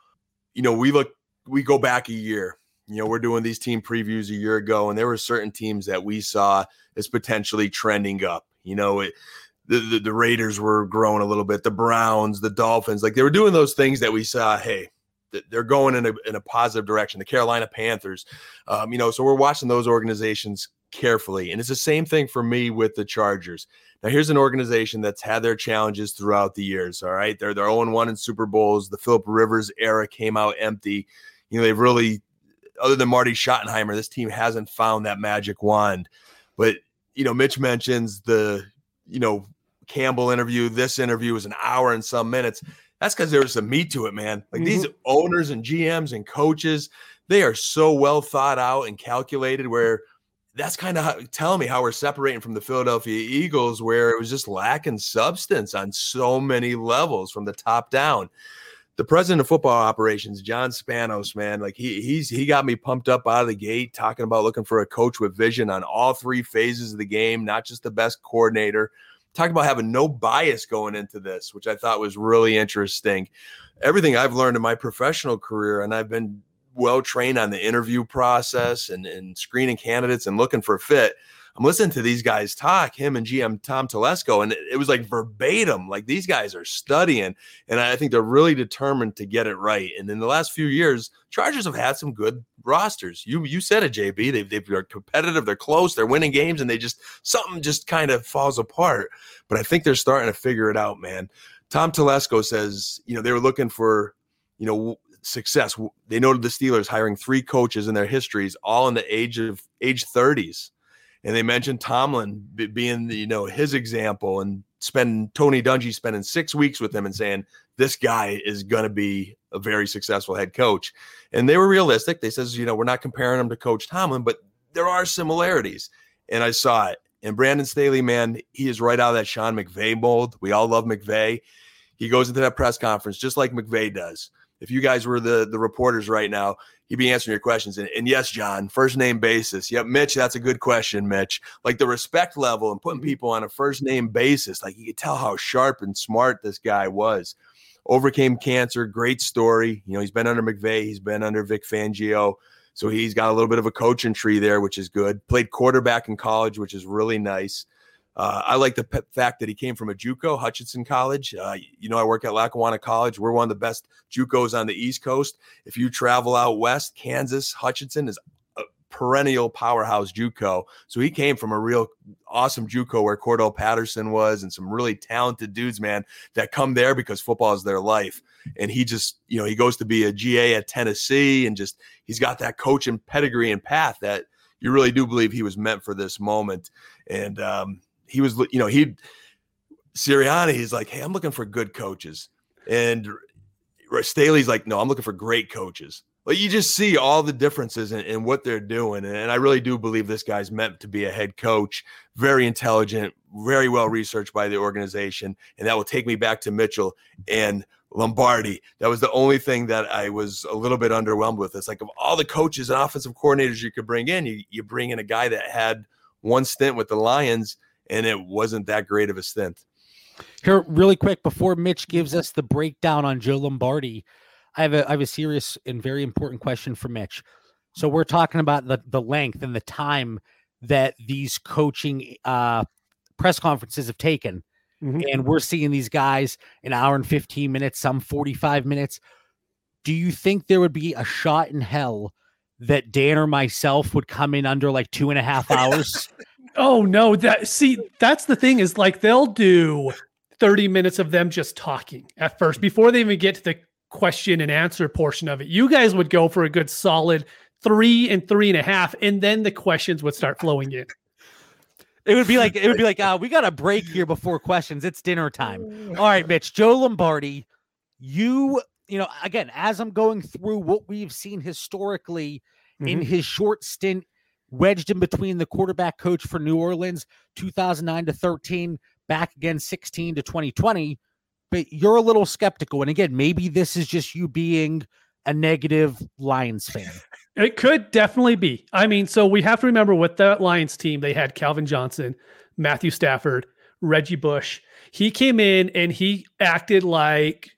you know, we look, we go back a year. You know, we're doing these team previews a year ago, and there were certain teams that we saw as potentially trending up. You know, it, the, the, the Raiders were growing a little bit, the Browns, the Dolphins, like they were doing those things that we saw. Hey, they're going in a in a positive direction. The Carolina Panthers, um, you know, so we're watching those organizations carefully, and it's the same thing for me with the Chargers. Now, here's an organization that's had their challenges throughout the years. All right, they're they're 0 1 in Super Bowls. The Philip Rivers era came out empty. You know, they've really, other than Marty Schottenheimer, this team hasn't found that magic wand. But you know, Mitch mentions the you know Campbell interview. This interview is an hour and some minutes. That's because there was some meat to it, man. Like mm-hmm. these owners and GMs and coaches, they are so well thought out and calculated where that's kind of telling me how we're separating from the Philadelphia Eagles, where it was just lacking substance on so many levels from the top down. The president of football operations, John Spanos, man, like he he's he got me pumped up out of the gate, talking about looking for a coach with vision on all three phases of the game, not just the best coordinator. Talking about having no bias going into this, which I thought was really interesting. Everything I've learned in my professional career, and I've been well trained on the interview process and, and screening candidates and looking for fit. I'm listening to these guys talk, him and GM Tom Telesco, and it, it was like verbatim. Like these guys are studying, and I think they're really determined to get it right. And in the last few years, Chargers have had some good rosters. You you said it, JB. They they are competitive, they're close, they're winning games, and they just something just kind of falls apart. But I think they're starting to figure it out, man. Tom Telesco says, you know, they were looking for, you know, success. They noted the Steelers hiring three coaches in their histories, all in the age of age 30s. And they mentioned Tomlin being the, you know, his example and spending Tony Dungy spending six weeks with him and saying, this guy is going to be a very successful head coach. And they were realistic. They says, you know, we're not comparing him to Coach Tomlin, but there are similarities. And I saw it. And Brandon Staley, man, he is right out of that Sean McVay mold. We all love McVay. He goes into that press conference just like McVay does if you guys were the the reporters right now, he'd be answering your questions. And, and, yes, John, first name basis. Yep, Mitch, that's a good question, Mitch. Like the respect level and putting mm-hmm. people on a first name basis, like you could tell how sharp and smart this guy was. Overcame cancer, great story. You know, he's been under McVay, he's been under Vic Fangio. So he's got a little bit of a coaching tree there, which is good. Played quarterback in college, which is really nice. Uh, I like the p- fact that he came from a JUCO, Hutchinson College. Uh, you know, I work at Lackawanna College. We're one of the best JUCOs on the East Coast. If you travel out west, Kansas, Hutchinson is a perennial powerhouse JUCO. So he came from a real awesome JUCO where Cordarrelle Patterson was, and some really talented dudes, man, that come there because football is their life. And he just, you know, he goes to be a GA at Tennessee, and just he's got that coaching pedigree and path that you really do believe he was meant for this moment. And um, he was, you know, he Sirianni, he's like, hey, I'm looking for good coaches. And Staley's like, no, I'm looking for great coaches. But you just see all the differences in, in, what they're doing. And I really do believe this guy's meant to be a head coach, very intelligent, very well researched by the organization. And that will take me back to Mitchell and Lombardi. That was the only thing that I was a little bit underwhelmed with. It's like of all the coaches and offensive coordinators you could bring in, you, you bring in a guy that had one stint with the Lions and it wasn't that great of a stint. Here, really quick, before Mitch gives us the breakdown on Joe Lombardi, I have a I have a serious and very important question for Mitch. So we're talking about the the length and the time that these coaching uh, press conferences have taken, mm-hmm. and we're seeing these guys an hour and fifteen minutes, some forty five minutes. Do you think there would be a shot in hell that Dan or myself would come in under like two and a half [laughs] hours? Oh no, that see, that's the thing is like they'll do 30 minutes of them just talking at first before they even get to the question and answer portion of it. You guys would go for a good solid three and three and a half, and then the questions would start flowing in. It would be like it would be like, uh, we got a break here before questions. It's dinner time. All right, Mitch, Joe Lombardi, you, you know, again, as I'm going through what we've seen historically mm-hmm. in his short stint wedged in between the quarterback coach for New Orleans 2009 to 13, back again 16 to 2020. But you're a little skeptical. And again, maybe this is just you being a negative Lions fan. It could definitely be. I mean, so we have to remember with that Lions team, they had Calvin Johnson, Matthew Stafford, Reggie Bush. He came in and he acted like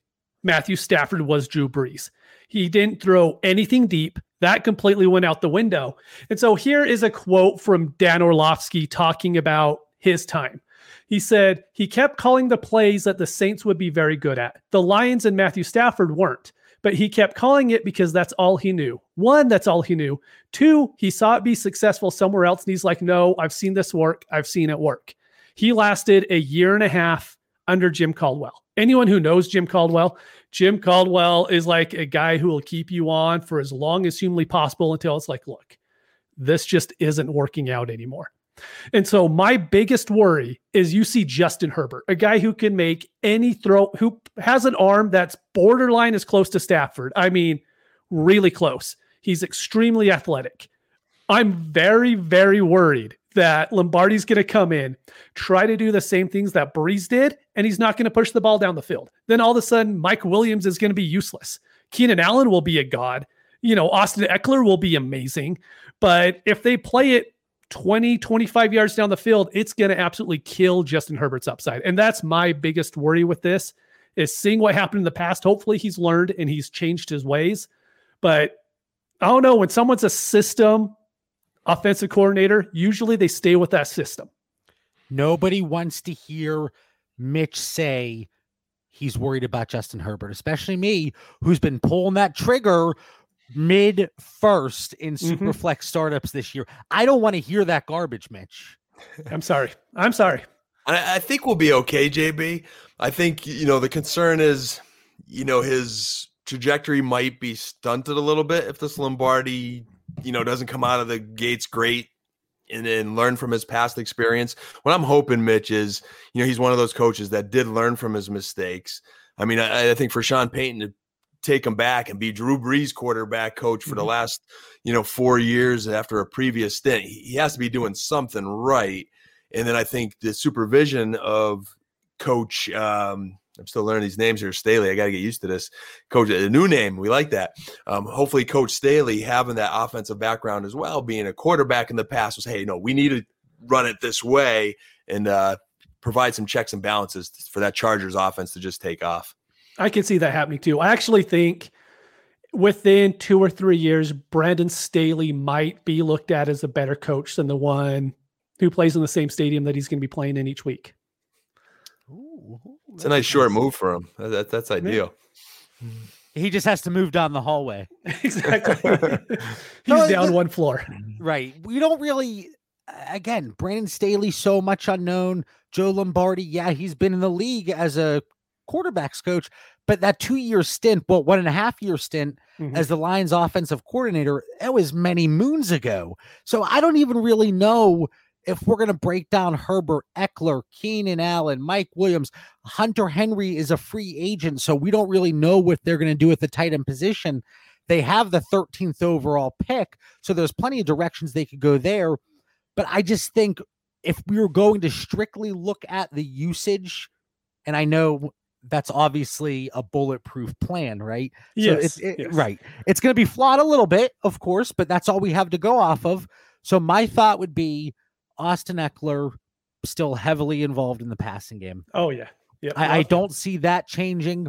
Matthew Stafford was Drew Brees. He didn't throw anything deep. That completely went out the window. And so here is a quote from Dan Orlovsky talking about his time. He said he kept calling the plays that the Saints would be very good at. The Lions and Matthew Stafford weren't, but he kept calling it because that's all he knew. One, that's all he knew. Two, he saw it be successful somewhere else. And he's like, no, I've seen this work. I've seen it work. He lasted a year and a half under Jim Caldwell. Anyone who knows Jim Caldwell Jim Caldwell is like a guy who will keep you on for as long as humanly possible until it's like, look, this just isn't working out anymore. And so my biggest worry is you see Justin Herbert, a guy who can make any throw, who has an arm that's borderline as close to Stafford. I mean, really close. He's extremely athletic. I'm very, very worried that Lombardi's going to come in, try to do the same things that Brees did, and he's not going to push the ball down the field. Then all of a sudden, Mike Williams is going to be useless. Keenan Allen will be a god. You know, Austin Ekeler will be amazing. But if they play it 20, 25 yards down the field, it's going to absolutely kill Justin Herbert's upside. And that's my biggest worry with this is seeing what happened in the past. Hopefully he's learned and he's changed his ways. But I don't know when someone's a system offensive coordinator, usually they stay with that system. Nobody wants to hear Mitch say he's worried about Justin Herbert, especially me, who's been pulling that trigger mid first in mm-hmm. Superflex startups this year. I don't want to hear that garbage, Mitch. [laughs] I'm sorry. I'm sorry. I, I think we'll be okay, JB. I think, you know, the concern is, you know, his trajectory might be stunted a little bit if this Lombardi you know, doesn't come out of the gates great and, and learn from his past experience. What I'm hoping, Mitch, is you know he's one of those coaches that did learn from his mistakes. I mean, I, I think for Sean Payton to take him back and be Drew Brees quarterback coach for mm-hmm. the last you know four years after a previous stint, he has to be doing something right. And then I think the supervision of Coach um, I'm still learning these names here. Staley, I got to get used to this. Coach, a new name. We like that. Um, hopefully, Coach Staley having that offensive background as well, being a quarterback in the past, was hey, no, we need to run it this way and uh, provide some checks and balances for that Chargers offense to just take off. I can see that happening too. I actually think within two or three years, Brandon Staley might be looked at as a better coach than the one who plays in the same stadium that he's going to be playing in each week. It's a nice short move for him. That, that's ideal. He just has to move down the hallway. [laughs] exactly. [laughs] He's down one floor. Right. We don't really again, Brandon Staley so much unknown. Joe Lombardi, yeah, he's been in the league as a quarterbacks coach, but that two year stint, well, one and a half year stint mm-hmm. as the Lions offensive coordinator, that was many moons ago. So I don't even really know if we're going to break down Herbert, Ekeler, Keenan Allen, Mike Williams, Hunter Henry is a free agent, so we don't really know what they're going to do at the tight end position. They have the 13th overall pick, so there's plenty of directions they could go there. But I just think if we were going to strictly look at the usage, and I know that's obviously a bulletproof plan, right? Yes, so it's, it, yes. right. It's going to be flawed a little bit, of course, but that's all we have to go off of. So my thought would be Austin Ekeler still heavily involved in the passing game. Oh yeah, yeah. I, I don't see that changing.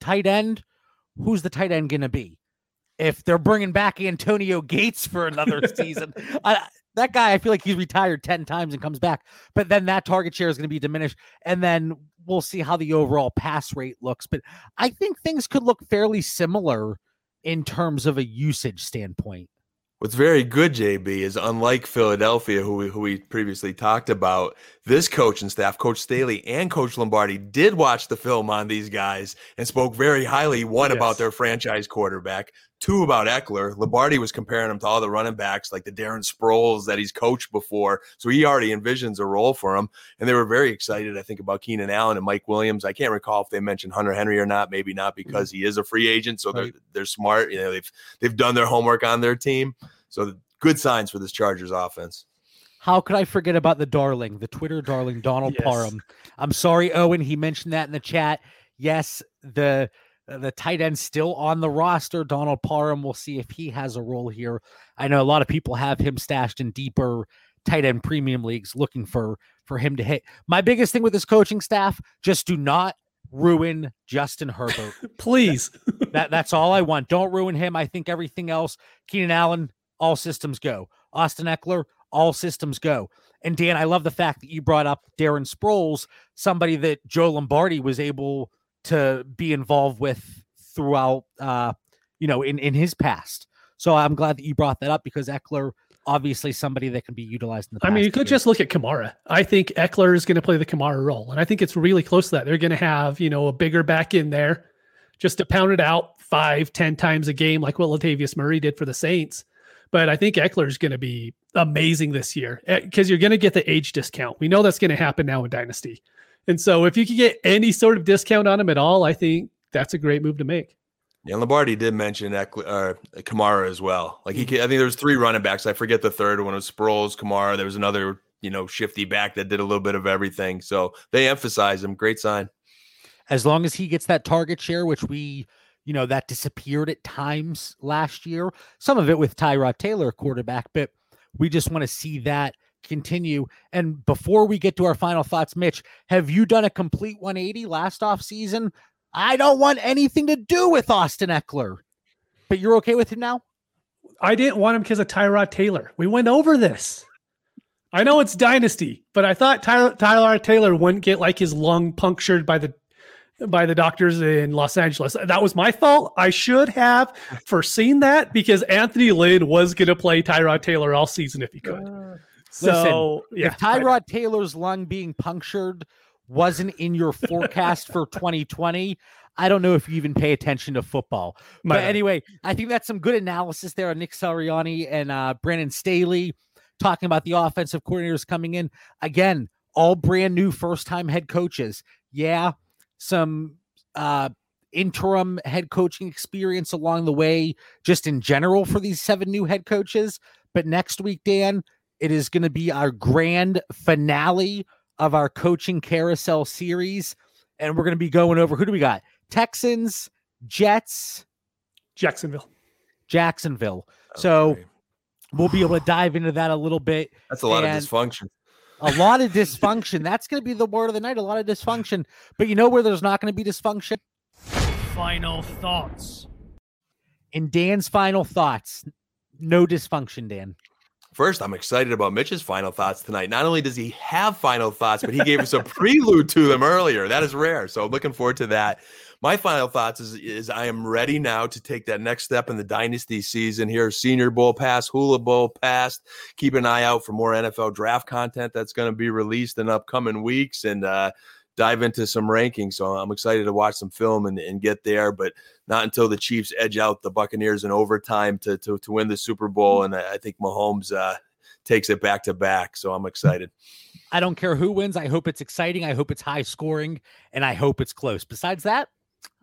Tight end, who's the tight end going to be? If they're bringing back Antonio Gates for another [laughs] season, I, that guy, I feel like he's retired 10 times and comes back. But then that target share is going to be diminished. And then we'll see how the overall pass rate looks. But I think things could look fairly similar in terms of a usage standpoint. What's very good, JB, is unlike Philadelphia, who we, who we previously talked about, this coach and staff, Coach Staley and Coach Lombardi, did watch the film on these guys and spoke very highly. One yes. about their franchise quarterback, two about Ekeler. Lombardi was comparing him to all the running backs, like the Darren Sproles that he's coached before. So he already envisions a role for him. And they were very excited, I think, about Keenan Allen and Mike Williams. I can't recall if they mentioned Hunter Henry or not. Maybe not mm-hmm. because he is a free agent. So they're they're smart. You know, they've they've done their homework on their team. So good signs for this Chargers offense. How could I forget about the darling, the Twitter darling, Donald yes. Parham? I'm sorry, Owen. He mentioned that in the chat. Yes, the the tight end still on the roster. Donald Parham. We'll see if he has a role here. I know a lot of people have him stashed in deeper tight end premium leagues, looking for for him to hit. My biggest thing with this coaching staff: just do not ruin Justin Herbert. [laughs] Please. that that's all I want. Don't ruin him. I think everything else. Keenan Allen, all systems go. Austin Ekeler, all systems go. And Dan, I love the fact that you brought up Darren Sproles, somebody that Joe Lombardi was able to be involved with throughout, uh, you know, in in his past. So I'm glad that you brought that up because Ekeler obviously, somebody that can be utilized in the. I mean, you could just look at Kamara. I think Ekeler is going to play the Kamara role, and I think it's really close to that. They're going to have you know a bigger back in there, just to pound it out five, ten times a game, like what Latavius Murray did for the Saints. But I think Ekeler is going to be amazing this year because you're going to get the age discount. We know that's going to happen now in Dynasty. And so if you can get any sort of discount on him at all, I think that's a great move to make. Yeah, Lombardi did mention Ekeler, uh, Kamara as well. Like he, I think there was three running backs. I forget the third one. It was Sproles, Kamara. There was another, you know, shifty back that did a little bit of everything. So they emphasize him. Great sign. As long as he gets that target share, which we, you know, that disappeared at times last year. Some of it with Tyrod Taylor, quarterback, but we just want to see that continue. And before we get to our final thoughts, Mitch, have you done a complete 180 last off season? I don't want anything to do with Austin Ekeler, but you're okay with him now? I didn't want him because of Tyrod Taylor. We went over this. I know it's dynasty, but I thought Tyler, Taylor wouldn't get like his lung punctured by the by the doctors in Los Angeles. That was my fault. I should have foreseen that because Anthony Lynn was going to play Tyrod Taylor all season if he could. Uh, so, Listen, yeah, if Tyrod Taylor's lung being punctured wasn't in your forecast for 2020, I don't know if you even pay attention to football. My but anyway, I think that's some good analysis there on Nick Sirianni and uh, Brandon Staley talking about the offensive coordinators coming in. Again, all brand new first time head coaches. Yeah, some uh, interim head coaching experience along the way, just in general for these seven new head coaches. But next week, Dan, it is going to be our grand finale of our coaching carousel series. And we're going to be going over who do we got? Texans, Jets, Jacksonville. Jacksonville. Okay. So we'll be able to [sighs] dive into that a little bit. That's a lot of dysfunction. A lot of dysfunction. That's going to be the word of the night. A lot of dysfunction. But you know where there's not going to be dysfunction? Final thoughts. In Dan's final thoughts, no dysfunction, Dan. First, I'm excited about Mitch's final thoughts tonight. Not only does he have final thoughts, but he gave us a [laughs] prelude to them earlier. That is rare. So I'm looking forward to that. My final thoughts is, is I am ready now to take that next step in the dynasty season here. Senior Bowl pass, Hula Bowl pass. Keep an eye out for more NFL draft content that's going to be released in upcoming weeks. And uh, dive into some rankings. So I'm excited to watch some film and, and get there, but not until the Chiefs edge out the Buccaneers in overtime to to, to win the Super Bowl. And I, think Mahomes uh, takes it back to back. So I'm excited. I don't care who wins. I hope it's exciting. I hope it's high scoring, and I hope it's close. Besides that,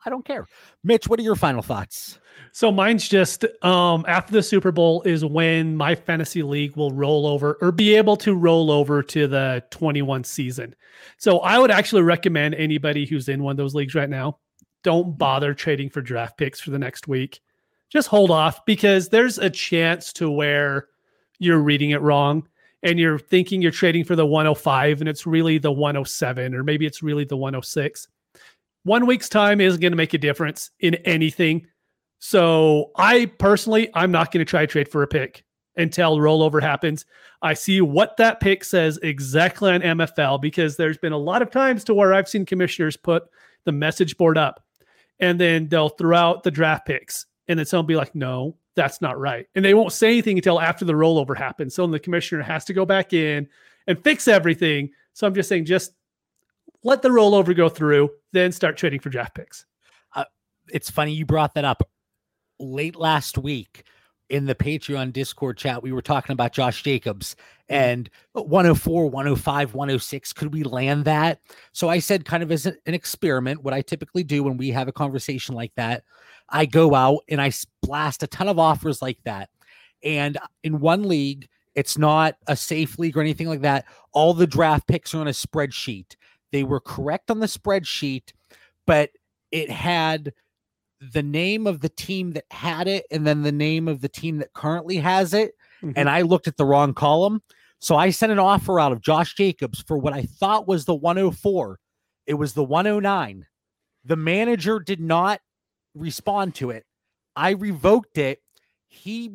I don't care. Mitch, what are your final thoughts? So mine's just um, after the Super Bowl is when my fantasy league will roll over or be able to roll over to the 21 season. So I would actually recommend anybody who's in one of those leagues right now, don't bother trading for draft picks for the next week. Just hold off because there's a chance to where you're reading it wrong and you're thinking you're trading for the 105 and it's really the 107 or maybe it's really the 106 one week's time isn't going to make a difference in anything. So I personally, I'm not going to try to trade for a pick until rollover happens. I see what that pick says exactly on MFL because there's been a lot of times to where I've seen commissioners put the message board up and then they'll throw out the draft picks and then someone be like, no, that's not right. And they won't say anything until after the rollover happens. So the commissioner has to go back in and fix everything. So I'm just saying, just let the rollover go through, then start trading for draft picks. Uh, it's funny you brought that up. Late last week in the Patreon Discord chat, we were talking about Josh Jacobs and 104, 105, 106. Could we land that? So I said, kind of as an experiment, what I typically do when we have a conversation like that, I go out and I blast a ton of offers like that. And in one league, it's not a safe league or anything like that. All the draft picks are on a spreadsheet. They were correct on the spreadsheet, but it had the name of the team that had it and then the name of the team that currently has it. Mm-hmm. And I looked at the wrong column. So I sent an offer out of Josh Jacobs for what I thought was the 104. It was the 109. The manager did not respond to it. I revoked it. He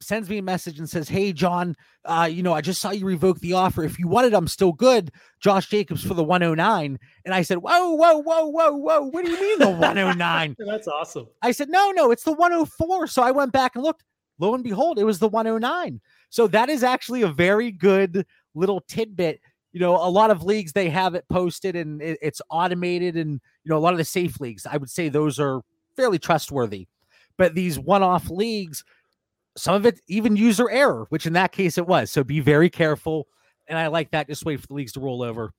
sends me a message and says, Hey, John, uh, you know, I just saw you revoke the offer. If you want it, I'm still good. Josh Jacobs for the 109. And I said, Whoa, whoa, whoa, whoa, whoa. What do you mean the 109? [laughs] That's awesome. I said, No, no, it's the 104. So I went back and looked. Lo and behold, it was the 109. So that is actually a very good little tidbit. You know, a lot of leagues they have it posted and it, it's automated, and you know, a lot of the safe leagues, I would say those are fairly trustworthy. But these one-off leagues, some of it even user error, which in that case it was. So be very careful. And I like that. Just wait for the leagues to roll over.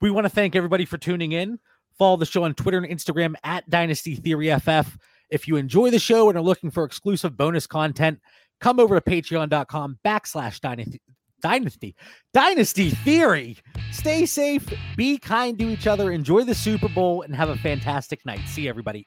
We want to thank everybody for tuning in. Follow the show on Twitter and Instagram at Dynasty Theory FF. If you enjoy the show and are looking for exclusive bonus content, come over to patreon.com backslash dynasty dynasty dynasty theory stay safe be kind to each other enjoy the super bowl and have a fantastic night see everybody